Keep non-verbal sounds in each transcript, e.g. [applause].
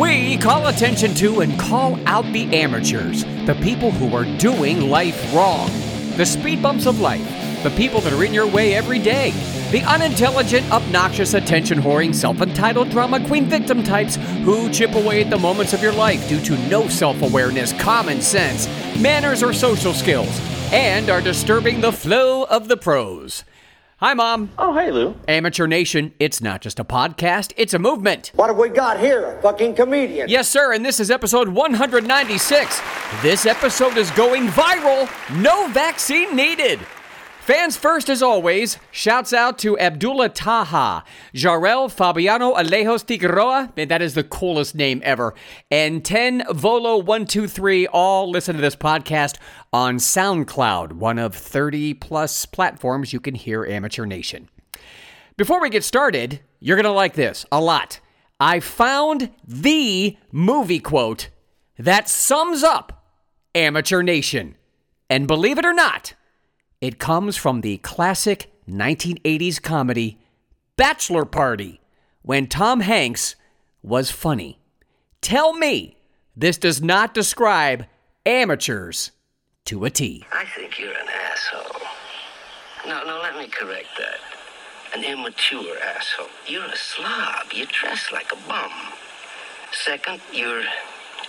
We call attention to and call out the amateurs, the people who are doing life wrong, the speed bumps of life, the people that are in your way every day, the unintelligent, obnoxious, attention whoring, self entitled drama queen victim types who chip away at the moments of your life due to no self awareness, common sense, manners, or social skills, and are disturbing the flow of the pros. Hi, Mom. Oh, hey, Lou. Amateur Nation, it's not just a podcast, it's a movement. What have we got here? A fucking comedian. Yes, sir, and this is episode 196. This episode is going viral. No vaccine needed. Fans first, as always, shouts out to Abdullah Taha, Jarel Fabiano Alejos Figueroa, and that is the coolest name ever, and 10 Volo123 all listen to this podcast on SoundCloud, one of 30 plus platforms you can hear Amateur Nation. Before we get started, you're going to like this a lot. I found the movie quote that sums up Amateur Nation. And believe it or not, it comes from the classic 1980s comedy Bachelor Party when Tom Hanks was funny. Tell me this does not describe amateurs to a T. I think you're an asshole. No, no, let me correct that. An immature asshole. You're a slob. You dress like a bum. Second, you're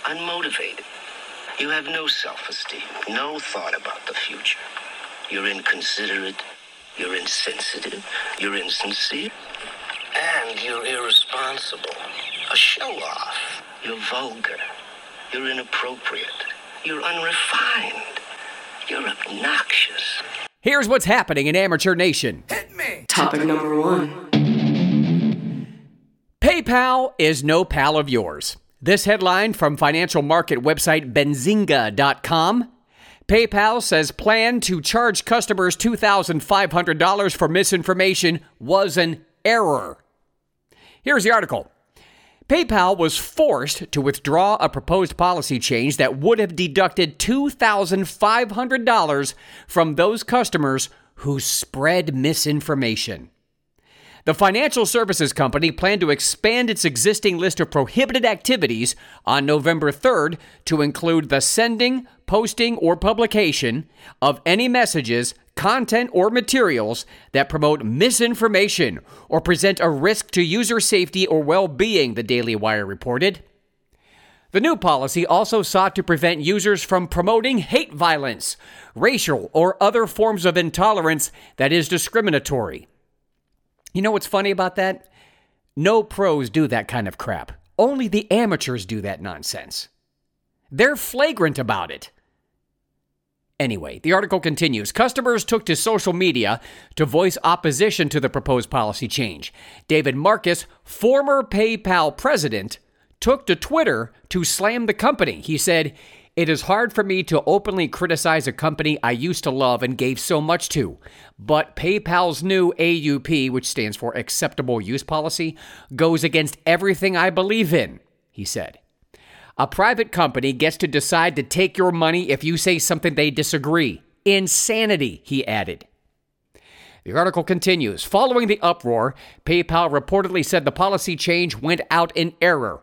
unmotivated. You have no self esteem, no thought about the future. You're inconsiderate. You're insensitive. You're insincere. And you're irresponsible. A show off. You're vulgar. You're inappropriate. You're unrefined. You're obnoxious. Here's what's happening in Amateur Nation. Topic number one. PayPal is no pal of yours. This headline from financial market website benzinga.com. PayPal says plan to charge customers $2,500 for misinformation was an error. Here's the article. PayPal was forced to withdraw a proposed policy change that would have deducted $2,500 from those customers who spread misinformation. The financial services company planned to expand its existing list of prohibited activities on November 3rd to include the sending, posting, or publication of any messages, content, or materials that promote misinformation or present a risk to user safety or well being, the Daily Wire reported. The new policy also sought to prevent users from promoting hate violence, racial, or other forms of intolerance that is discriminatory. You know what's funny about that? No pros do that kind of crap. Only the amateurs do that nonsense. They're flagrant about it. Anyway, the article continues. Customers took to social media to voice opposition to the proposed policy change. David Marcus, former PayPal president, took to Twitter to slam the company. He said, It is hard for me to openly criticize a company I used to love and gave so much to, but PayPal's new AUP, which stands for Acceptable Use Policy, goes against everything I believe in, he said. A private company gets to decide to take your money if you say something they disagree. Insanity, he added. The article continues. Following the uproar, PayPal reportedly said the policy change went out in error,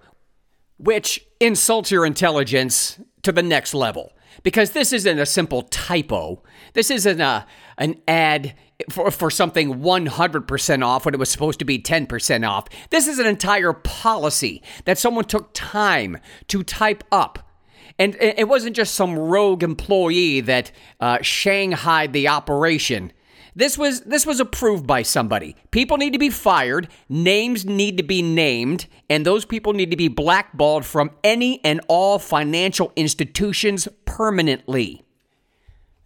which insults your intelligence to the next level. Because this isn't a simple typo. This isn't a, an ad for, for something 100% off when it was supposed to be 10% off. This is an entire policy that someone took time to type up. And it wasn't just some rogue employee that uh, shanghaied the operation. This was this was approved by somebody. People need to be fired, names need to be named, and those people need to be blackballed from any and all financial institutions permanently.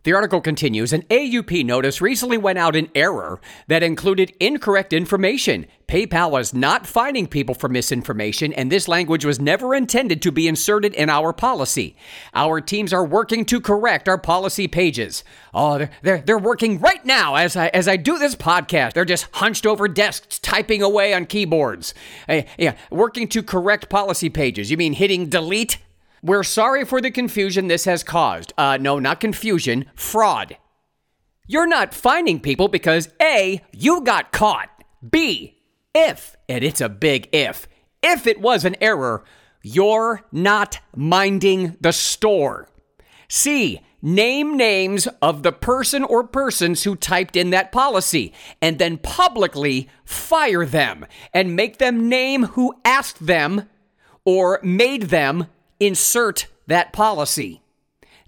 The article continues An AUP notice recently went out in error that included incorrect information. PayPal was not fining people for misinformation, and this language was never intended to be inserted in our policy. Our teams are working to correct our policy pages. Oh, they're, they're, they're working right now as I, as I do this podcast. They're just hunched over desks, typing away on keyboards. Uh, yeah, working to correct policy pages. You mean hitting delete? We're sorry for the confusion this has caused. Uh, no, not confusion, fraud. You're not finding people because A, you got caught. B, if, and it's a big if, if it was an error, you're not minding the store. C, name names of the person or persons who typed in that policy and then publicly fire them and make them name who asked them or made them insert that policy.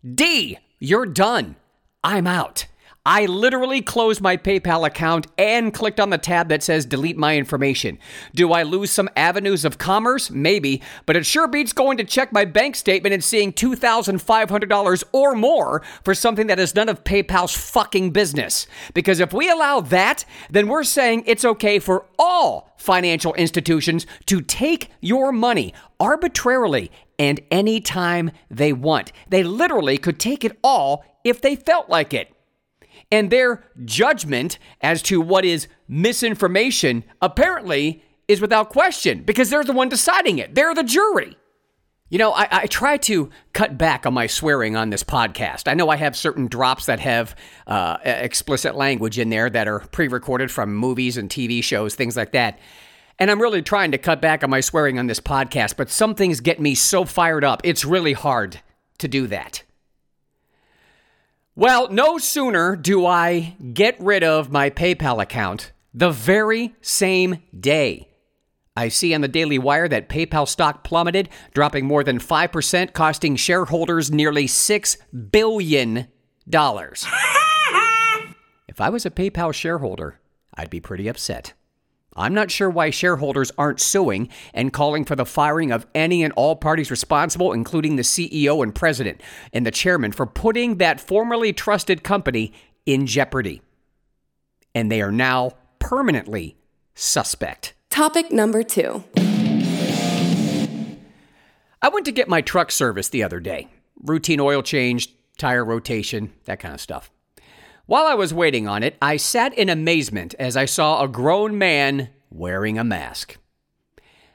D, you're done. I'm out. I literally closed my PayPal account and clicked on the tab that says delete my information. Do I lose some avenues of commerce? Maybe, but it sure beats going to check my bank statement and seeing $2,500 or more for something that is none of PayPal's fucking business. Because if we allow that, then we're saying it's okay for all financial institutions to take your money arbitrarily and anytime they want. They literally could take it all if they felt like it and their judgment as to what is misinformation apparently is without question because they're the one deciding it. They're the jury. You know, I, I, try to cut back on my swearing on this podcast. I know I have certain drops that have uh, explicit language in there that are pre recorded from movies and TV shows, things like that. And I'm really trying to cut back on my swearing on this podcast, but some things get me so fired up, it's really hard to do that. Well, no sooner do I get rid of my PayPal account the very same day. I see on the Daily Wire that PayPal stock plummeted, dropping more than 5%, costing shareholders nearly $6 billion. [laughs] if I was a PayPal shareholder, I'd be pretty upset. I'm not sure why shareholders aren't suing and calling for the firing of any and all parties responsible, including the CEO and president and the chairman, for putting that formerly trusted company in jeopardy. And they are now permanently suspect. Topic number two. I went to get my truck serviced the other day. Routine oil change, tire rotation, that kind of stuff. While I was waiting on it, I sat in amazement as I saw a grown man wearing a mask.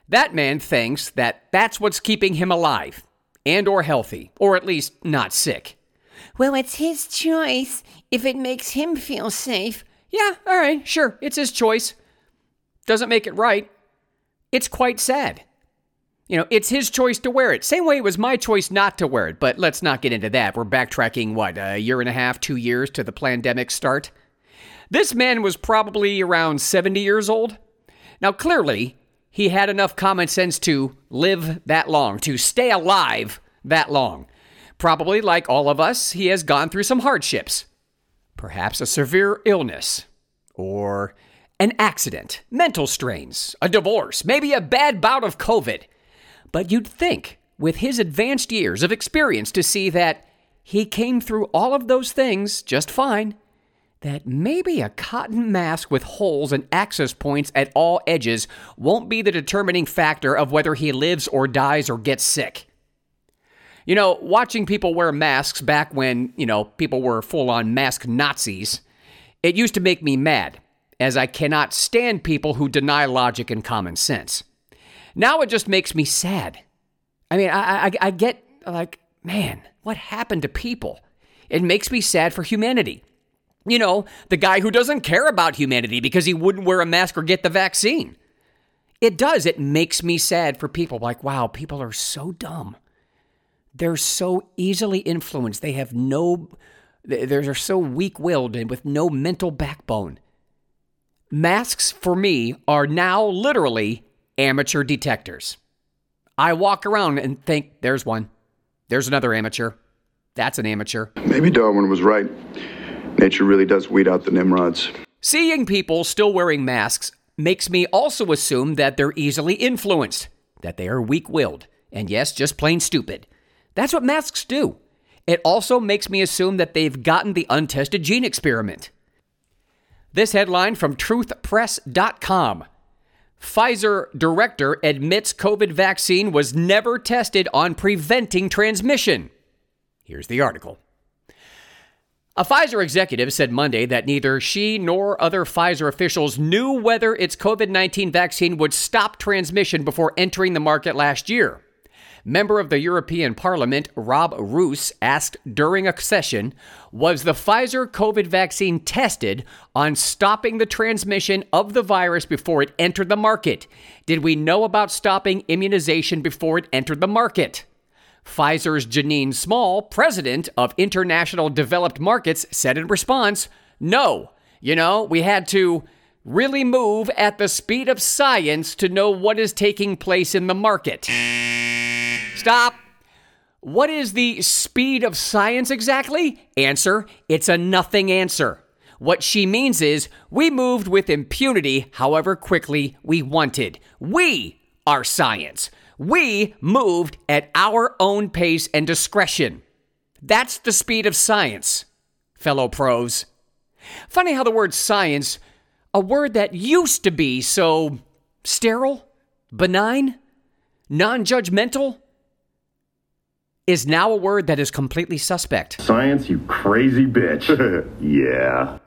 That man thinks that that's what's keeping him alive and or healthy, or at least not sick. Well, it's his choice if it makes him feel safe. Yeah, all right, sure, it's his choice. Doesn't make it right. It's quite sad. You know, it's his choice to wear it. Same way it was my choice not to wear it, but let's not get into that. We're backtracking, what, a year and a half, two years to the pandemic start? This man was probably around 70 years old. Now, clearly, he had enough common sense to live that long, to stay alive that long. Probably, like all of us, he has gone through some hardships. Perhaps a severe illness, or an accident, mental strains, a divorce, maybe a bad bout of COVID. But you'd think, with his advanced years of experience, to see that he came through all of those things just fine, that maybe a cotton mask with holes and access points at all edges won't be the determining factor of whether he lives or dies or gets sick. You know, watching people wear masks back when, you know, people were full on mask Nazis, it used to make me mad, as I cannot stand people who deny logic and common sense. Now it just makes me sad. I mean, I, I, I get like, man, what happened to people? It makes me sad for humanity. You know, the guy who doesn't care about humanity because he wouldn't wear a mask or get the vaccine. It does. It makes me sad for people. Like, wow, people are so dumb. They're so easily influenced. They have no, they're so weak willed and with no mental backbone. Masks for me are now literally amateur detectors. I walk around and think, there's one. There's another amateur. That's an amateur. Maybe Darwin was right. Nature really does weed out the Nimrods. Seeing people still wearing masks makes me also assume that they're easily influenced, that they are weak willed, and yes, just plain stupid. That's what masks do. It also makes me assume that they've gotten the untested gene experiment. This headline from truthpress.com. Pfizer director admits COVID vaccine was never tested on preventing transmission. Here's the article. A Pfizer executive said Monday that neither she nor other Pfizer officials knew whether its COVID 19 vaccine would stop transmission before entering the market last year. Member of the European Parliament, Rob Roos, asked during a session Was the Pfizer COVID vaccine tested on stopping the transmission of the virus before it entered the market? Did we know about stopping immunization before it entered the market? Pfizer's Janine Small, president of International Developed Markets, said in response, No, you know, we had to really move at the speed of science to know what is taking place in the market. Stop. What is the speed of science exactly? Answer It's a nothing answer. What she means is we moved with impunity however quickly we wanted. We are science. We moved at our own pace and discretion. That's the speed of science, fellow pros. Funny how the word science, a word that used to be so sterile, benign, non judgmental, is now a word that is completely suspect. Science, you crazy bitch. [laughs] yeah.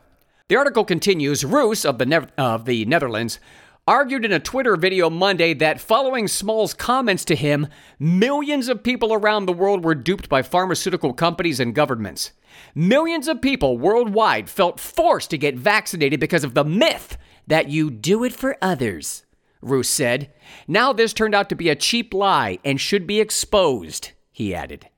The article continues Roos of the, ne- of the Netherlands argued in a Twitter video Monday that following Small's comments to him, millions of people around the world were duped by pharmaceutical companies and governments. Millions of people worldwide felt forced to get vaccinated because of the myth that you do it for others, Roos said. Now this turned out to be a cheap lie and should be exposed, he added.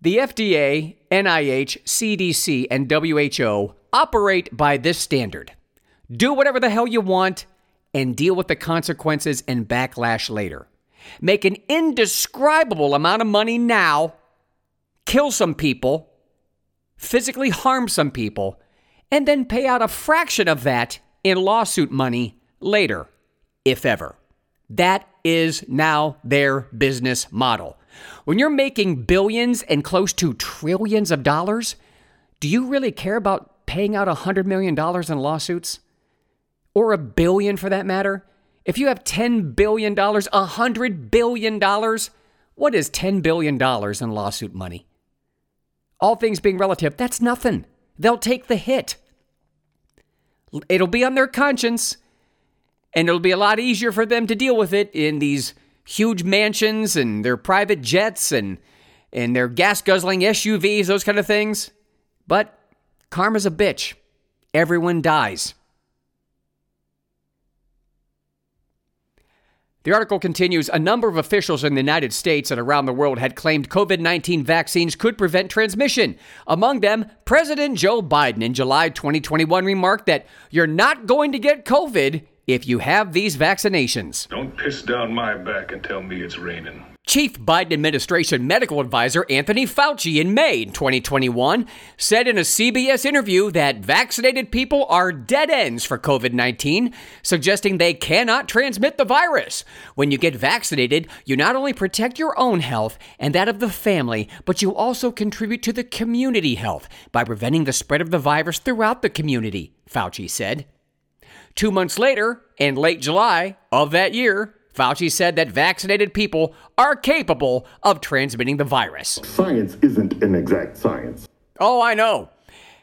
The FDA, NIH, CDC, and WHO operate by this standard. Do whatever the hell you want and deal with the consequences and backlash later. Make an indescribable amount of money now, kill some people, physically harm some people, and then pay out a fraction of that in lawsuit money later, if ever. That is now their business model. When you're making billions and close to trillions of dollars, do you really care about paying out $100 million in lawsuits? or a billion for that matter, if you have $10 billion, $100 billion, what is $10 billion in lawsuit money? All things being relative, that's nothing. They'll take the hit. It'll be on their conscience, and it'll be a lot easier for them to deal with it in these huge mansions and their private jets and, and their gas guzzling SUVs, those kind of things. But karma's a bitch. Everyone dies. The article continues A number of officials in the United States and around the world had claimed COVID 19 vaccines could prevent transmission. Among them, President Joe Biden in July 2021 remarked that you're not going to get COVID if you have these vaccinations. Don't piss down my back and tell me it's raining. Chief Biden administration medical advisor Anthony Fauci in May 2021 said in a CBS interview that vaccinated people are dead ends for COVID 19, suggesting they cannot transmit the virus. When you get vaccinated, you not only protect your own health and that of the family, but you also contribute to the community health by preventing the spread of the virus throughout the community, Fauci said. Two months later, in late July of that year, Fauci said that vaccinated people are capable of transmitting the virus. Science isn't an exact science. Oh, I know.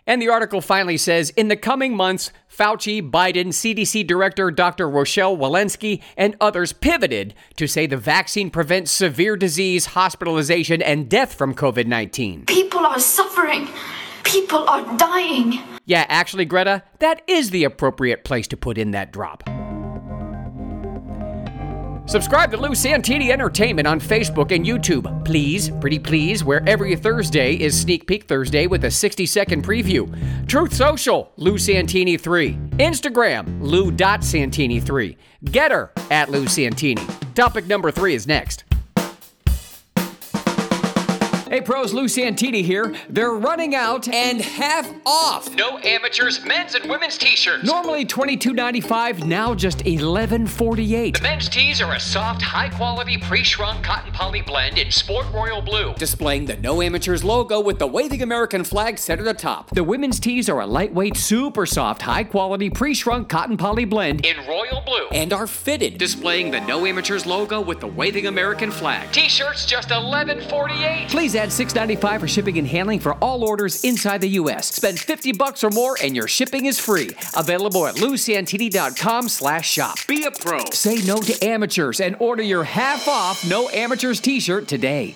And the article finally says in the coming months, Fauci, Biden, CDC Director Dr. Rochelle Walensky, and others pivoted to say the vaccine prevents severe disease, hospitalization, and death from COVID 19. People are suffering. People are dying. Yeah, actually, Greta, that is the appropriate place to put in that drop. Subscribe to Lou Santini Entertainment on Facebook and YouTube, please, pretty please, where every Thursday is Sneak Peek Thursday with a 60 second preview. Truth Social, Lou Santini 3. Instagram, Lou.Santini 3. Gettr at Lou Santini. Topic number three is next. Hey pros, Lou Santini here. They're running out and half off. No amateurs, men's and women's t-shirts. Normally $22.95, now just $11.48. The men's tees are a soft, high-quality pre-shrunk cotton poly blend in sport royal blue, displaying the No Amateurs logo with the waving American flag set at the top. The women's tees are a lightweight, super soft, high-quality pre-shrunk cotton poly blend in royal blue and are fitted, displaying the No Amateurs logo with the waving American flag. T-shirts just $11.48. Please add $6.95 for shipping and handling for all orders inside the U.S. Spend 50 bucks or more and your shipping is free. Available at lousantini.com slash shop. Be a pro. Say no to amateurs and order your half off No Amateurs t-shirt today.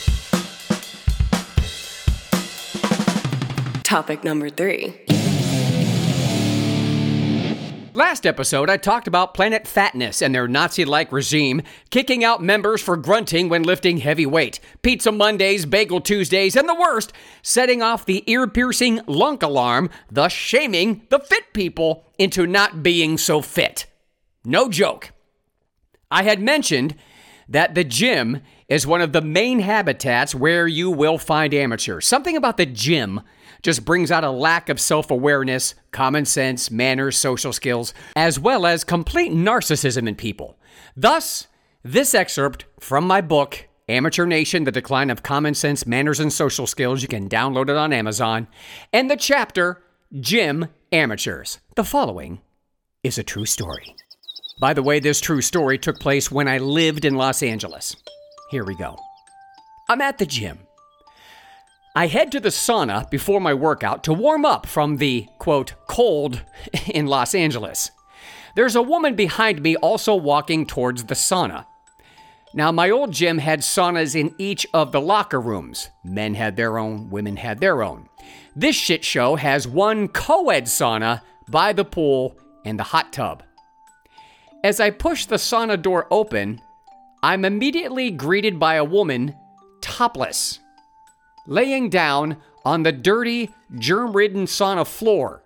Topic number three. Last episode, I talked about Planet Fatness and their Nazi like regime kicking out members for grunting when lifting heavy weight, Pizza Mondays, Bagel Tuesdays, and the worst, setting off the ear piercing lunk alarm, thus shaming the fit people into not being so fit. No joke. I had mentioned that the gym is one of the main habitats where you will find amateurs. Something about the gym just brings out a lack of self awareness, common sense, manners, social skills, as well as complete narcissism in people. Thus, this excerpt from my book, Amateur Nation The Decline of Common Sense, Manners, and Social Skills, you can download it on Amazon, and the chapter, Gym Amateurs. The following is a true story. By the way, this true story took place when I lived in Los Angeles. Here we go. I'm at the gym. I head to the sauna before my workout to warm up from the, quote, cold [laughs] in Los Angeles. There's a woman behind me also walking towards the sauna. Now, my old gym had saunas in each of the locker rooms. Men had their own, women had their own. This shit show has one co ed sauna by the pool and the hot tub. As I push the sauna door open, I'm immediately greeted by a woman topless laying down on the dirty, germ ridden sauna floor,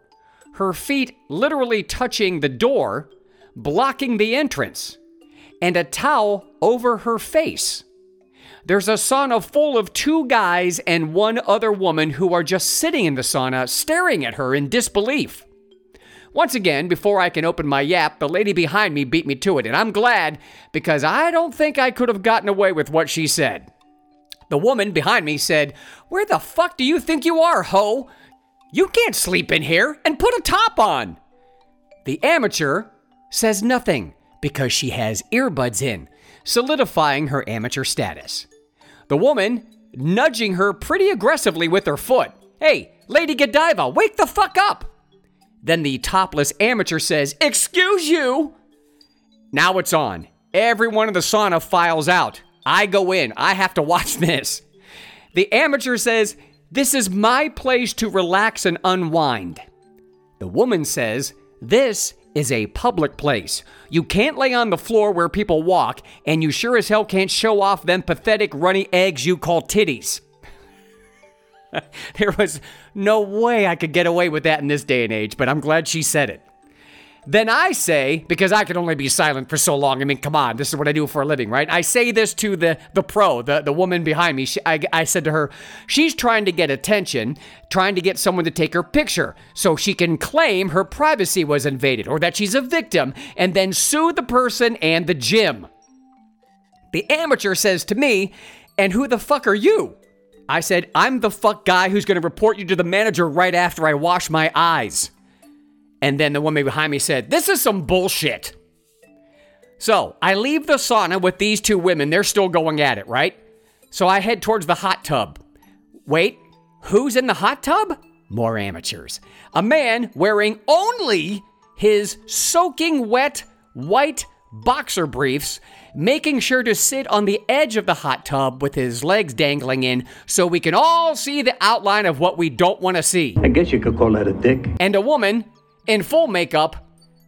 her feet literally touching the door, blocking the entrance, and a towel over her face. There's a sauna full of two guys and one other woman who are just sitting in the sauna staring at her in disbelief. Once again, before I can open my yap, the lady behind me beat me to it, and I'm glad because I don't think I could have gotten away with what she said. The woman behind me said, Where the fuck do you think you are, ho? You can't sleep in here and put a top on. The amateur says nothing because she has earbuds in, solidifying her amateur status. The woman nudging her pretty aggressively with her foot. Hey, Lady Godiva, wake the fuck up! Then the topless amateur says, Excuse you! Now it's on. Everyone in the sauna files out. I go in. I have to watch [laughs] this. The amateur says, This is my place to relax and unwind. The woman says, This is a public place. You can't lay on the floor where people walk, and you sure as hell can't show off them pathetic runny eggs you call titties. [laughs] there was no way I could get away with that in this day and age, but I'm glad she said it. Then I say, because I can only be silent for so long. I mean, come on, this is what I do for a living, right? I say this to the the pro, the, the woman behind me. She, I, I said to her, she's trying to get attention, trying to get someone to take her picture so she can claim her privacy was invaded or that she's a victim and then sue the person and the gym. The amateur says to me, and who the fuck are you? I said, I'm the fuck guy who's to report you to the manager right after I wash my eyes. And then the woman behind me said, This is some bullshit. So I leave the sauna with these two women. They're still going at it, right? So I head towards the hot tub. Wait, who's in the hot tub? More amateurs. A man wearing only his soaking wet white boxer briefs, making sure to sit on the edge of the hot tub with his legs dangling in so we can all see the outline of what we don't want to see. I guess you could call that a dick. And a woman in full makeup,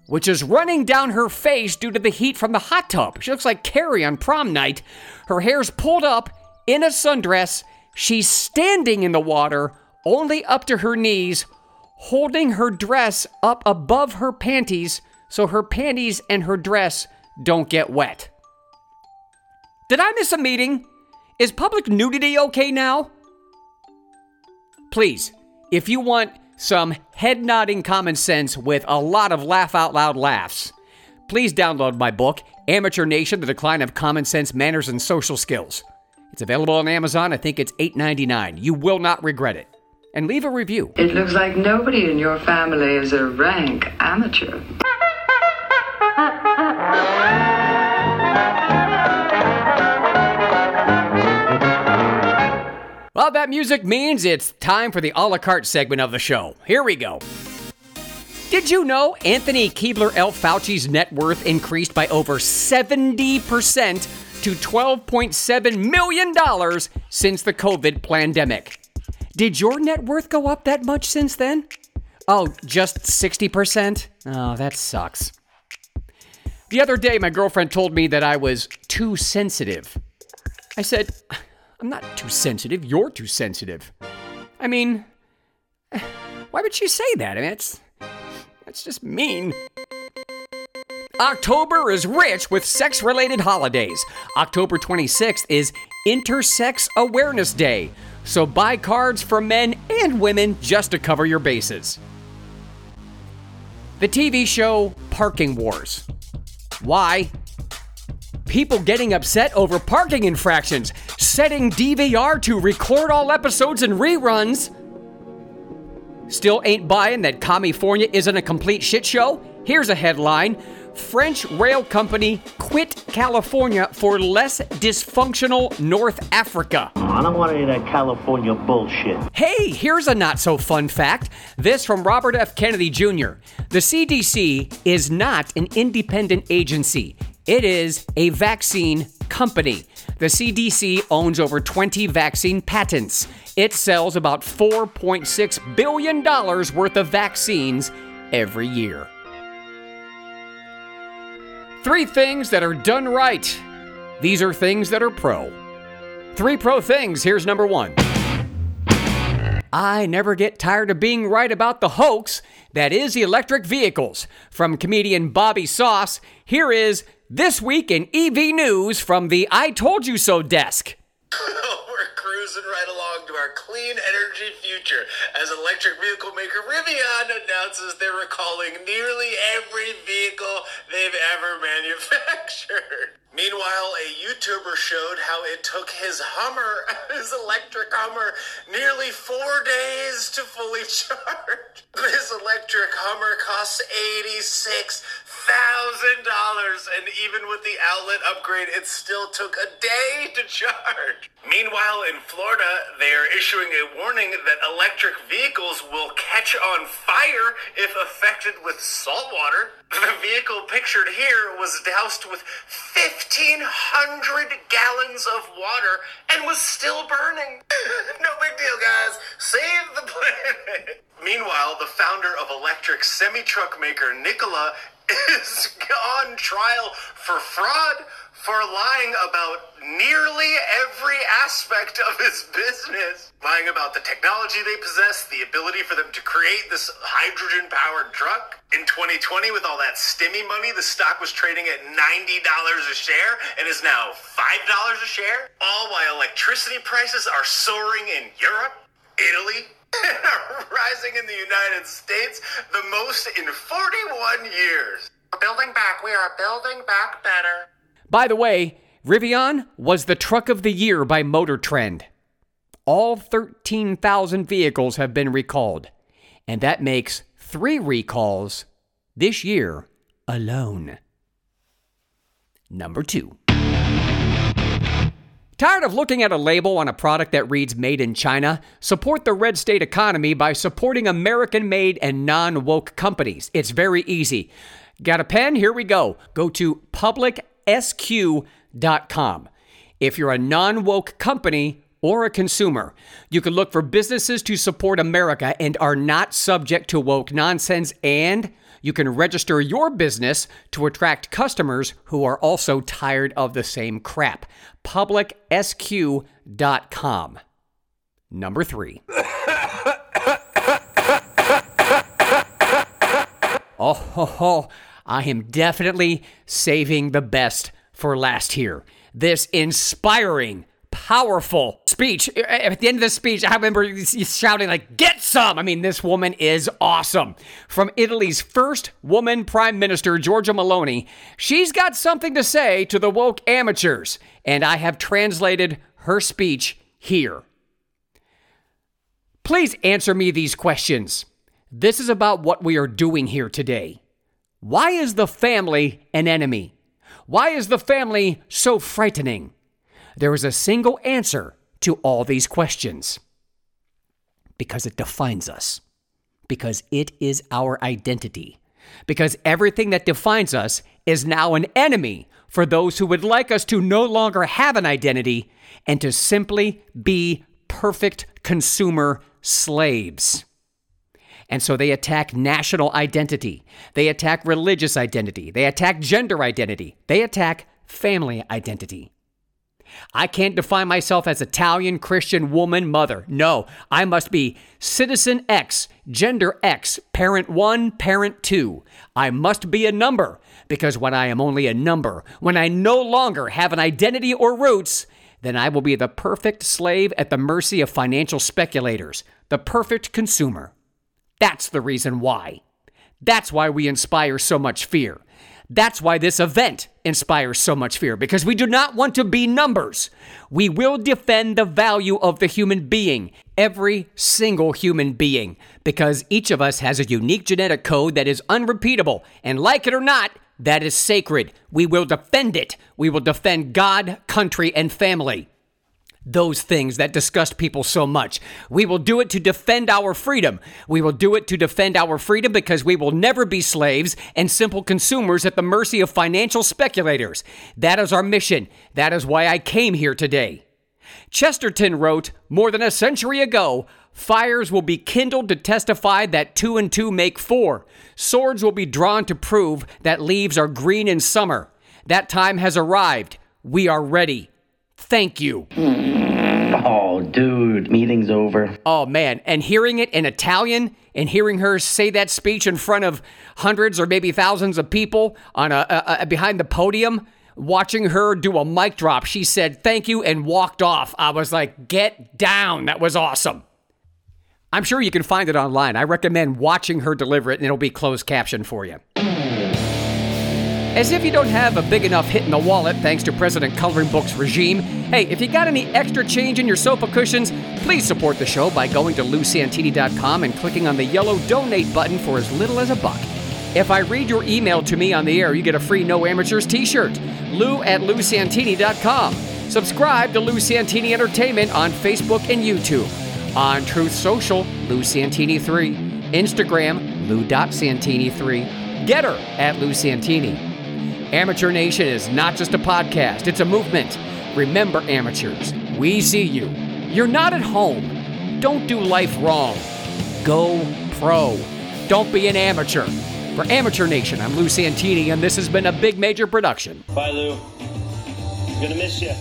which is running down her face due to the heat from the hot tub. She looks like Carrie on prom night. Her hair's pulled up in a sundress. She's standing in the water, only up to her knees, holding her dress up above her panties so her panties and her dress don't get wet. Did I miss a meeting? Is public nudity okay now? Please, if you want some head nodding common sense with a lot of laugh out loud laughs, please download my book, Amateur Nation The Decline of Common Sense Manners and Social Skills. It's available on Amazon. I think it's $8.99. You will not regret it. And leave a review. It looks like nobody in your family is a rank amateur. That music means it's time for the a la carte segment of the show. Here we go. Did you know Anthony Keebler L. Fauci's net worth increased by over 70% to $12.7 million since the COVID pandemic? Did your net worth go up that much since then? Oh, just 60%? Oh, that sucks. The other day, my girlfriend told me that I was too sensitive. I said, I'm not too sensitive. You're too sensitive. I mean, [sighs] why would she say that? I mean, it's, that's just mean. October is rich with sex related holidays. October 26th is Intersex Awareness Day. So buy cards for men and women just to cover your bases. The TV show Parking Wars. Why? People getting upset over parking infractions, setting DVR to record all episodes and reruns. Still ain't buying that California isn't a complete shit show? Here's a headline French rail company quit California for less dysfunctional North Africa. I don't want any of that California bullshit. Hey, here's a not so fun fact. This from Robert F. Kennedy Jr. The CDC is not an independent agency, it is a vaccine company. The CDC owns over 20 vaccine patents. It sells about $4.6 billion worth of vaccines every year. Three things that are done right. These are things that are pro. Three pro things. Here's number one. I never get tired of being right about the hoax that is electric vehicles. From comedian Bobby Sauce, here is This Week in EV News from the I Told You So desk. [laughs] We're cruising right along to our clean energy future as electric vehicle maker Rivian announces they're recalling nearly every vehicle they've ever [laughs] manufactured. Meanwhile, a YouTuber showed how it took his Hummer, [laughs] his electric Hummer, nearly four days to fully [laughs] charge. This electric Hummer costs $86,000, and even with the outlet upgrade, it still took a day to charge. Meanwhile, in Florida, they are issuing a warning that electric vehicles will catch on fire if affected with salt water. [laughs] The vehicle pictured here was doused with 1,500 gallons of water and was still burning. [laughs] no big deal, guys. Save the planet. [laughs] Meanwhile, the founder of electric semi truck maker Nikola is on trial for fraud for lying about nearly every aspect of his business. Lying about the technology they possess, the ability for them to create this hydrogen powered truck. In 2020, with all that stimmy money, the stock was trading at $90 a share and is now $5 a share. All while electricity prices are soaring in Europe, Italy, [laughs] rising in the United States, the most in 41 years. We're building back. We are building back better. By the way, Rivian was the truck of the year by Motor Trend. all 13,000 vehicles have been recalled, and that makes three recalls this year alone. Number two. Tired of looking at a label on a product that reads Made in China? Support the red state economy by supporting American made and non woke companies. It's very easy. Got a pen? Here we go. Go to publicsq.com. If you're a non woke company or a consumer, you can look for businesses to support America and are not subject to woke nonsense and you can register your business to attract customers who are also tired of the same crap. PublicSQ.com. Number three. oh, ho, ho. I am definitely saving the best for last here. This inspiring powerful speech. Uh, uh, at the end of the speech, I remember shouting like, "Get some!" I mean, this woman is awesome. From Italy's first woman prime minister, Giorgia Meloni, she's got something to say to the woke amateurs, and I have translated her speech here. Please answer me these questions. This is about what we are doing here today. Why is the family an enemy? Why is the family so frightening? There is a single answer to all these questions because it defines us, because it is our identity, because everything that defines us is now an enemy for those who would like us to no longer have an identity and to simply be perfect consumer slaves. And so they attack national identity. They attack religious identity. They attack gender identity. They attack family identity. I can't define myself as Italian, Christian, woman, mother. No, I must be citizen X, gender X, parent one, parent two. I must be a number because when I am only a number, when I no longer have an identity or roots, then I will be the perfect slave at the mercy of financial speculators, the perfect consumer. That's the reason why. That's why we inspire so much fear. That's why this event inspires so much fear, because we do not want to be numbers. We will defend the value of the human being, every single human being, because each of us has a unique genetic code that is unrepeatable, and like it or not, that is sacred. We will defend it. We will defend God, country, and family those things that disgust people so much. We will do it to defend our freedom. We will do it to defend our freedom because we will never be slaves and simple consumers at the mercy of financial speculators. That is our mission. That is why I came here today. Chesterton wrote more than a century ago Fires will be kindled to testify that two and two make four. Swords will be drawn to prove that leaves are green in summer. That time has arrived. We are ready. Thank you. Meeting's over. Oh, man. And hearing it in Italian and hearing her say that speech in front of hundreds or maybe thousands of people on a, a, a behind the podium, watching her do a mic drop, she said thank you and walked off. I was like, get down. That was awesome. I'm sure you can find it online. I recommend watching her deliver it, and it'll be closed caption for you. As if you don't have a big enough hit in the wallet thanks to President Coloring Book's regime. Hey, if you got any extra change in your sofa cushions, please support the show by going to lousantini.com and clicking on the yellow donate button for as little as a buck. If I read your email to me on the air, you get a free No Amateurs t shirt. Lou at lousantini.com. Subscribe to Lou Santini Entertainment on Facebook and YouTube. On Truth Social, Lou Santini3. Instagram, Lou.Santini3. Gettr at Lou Santini. Amateur Nation is not just a podcast, it's a movement. Remember, amateurs, we see you. You're not at home. Don't do life wrong. Go pro. Don't be an amateur. For Amateur Nation, I'm Lou Santini, and this has been a big major production. Bye, Lou. I'm gonna miss you.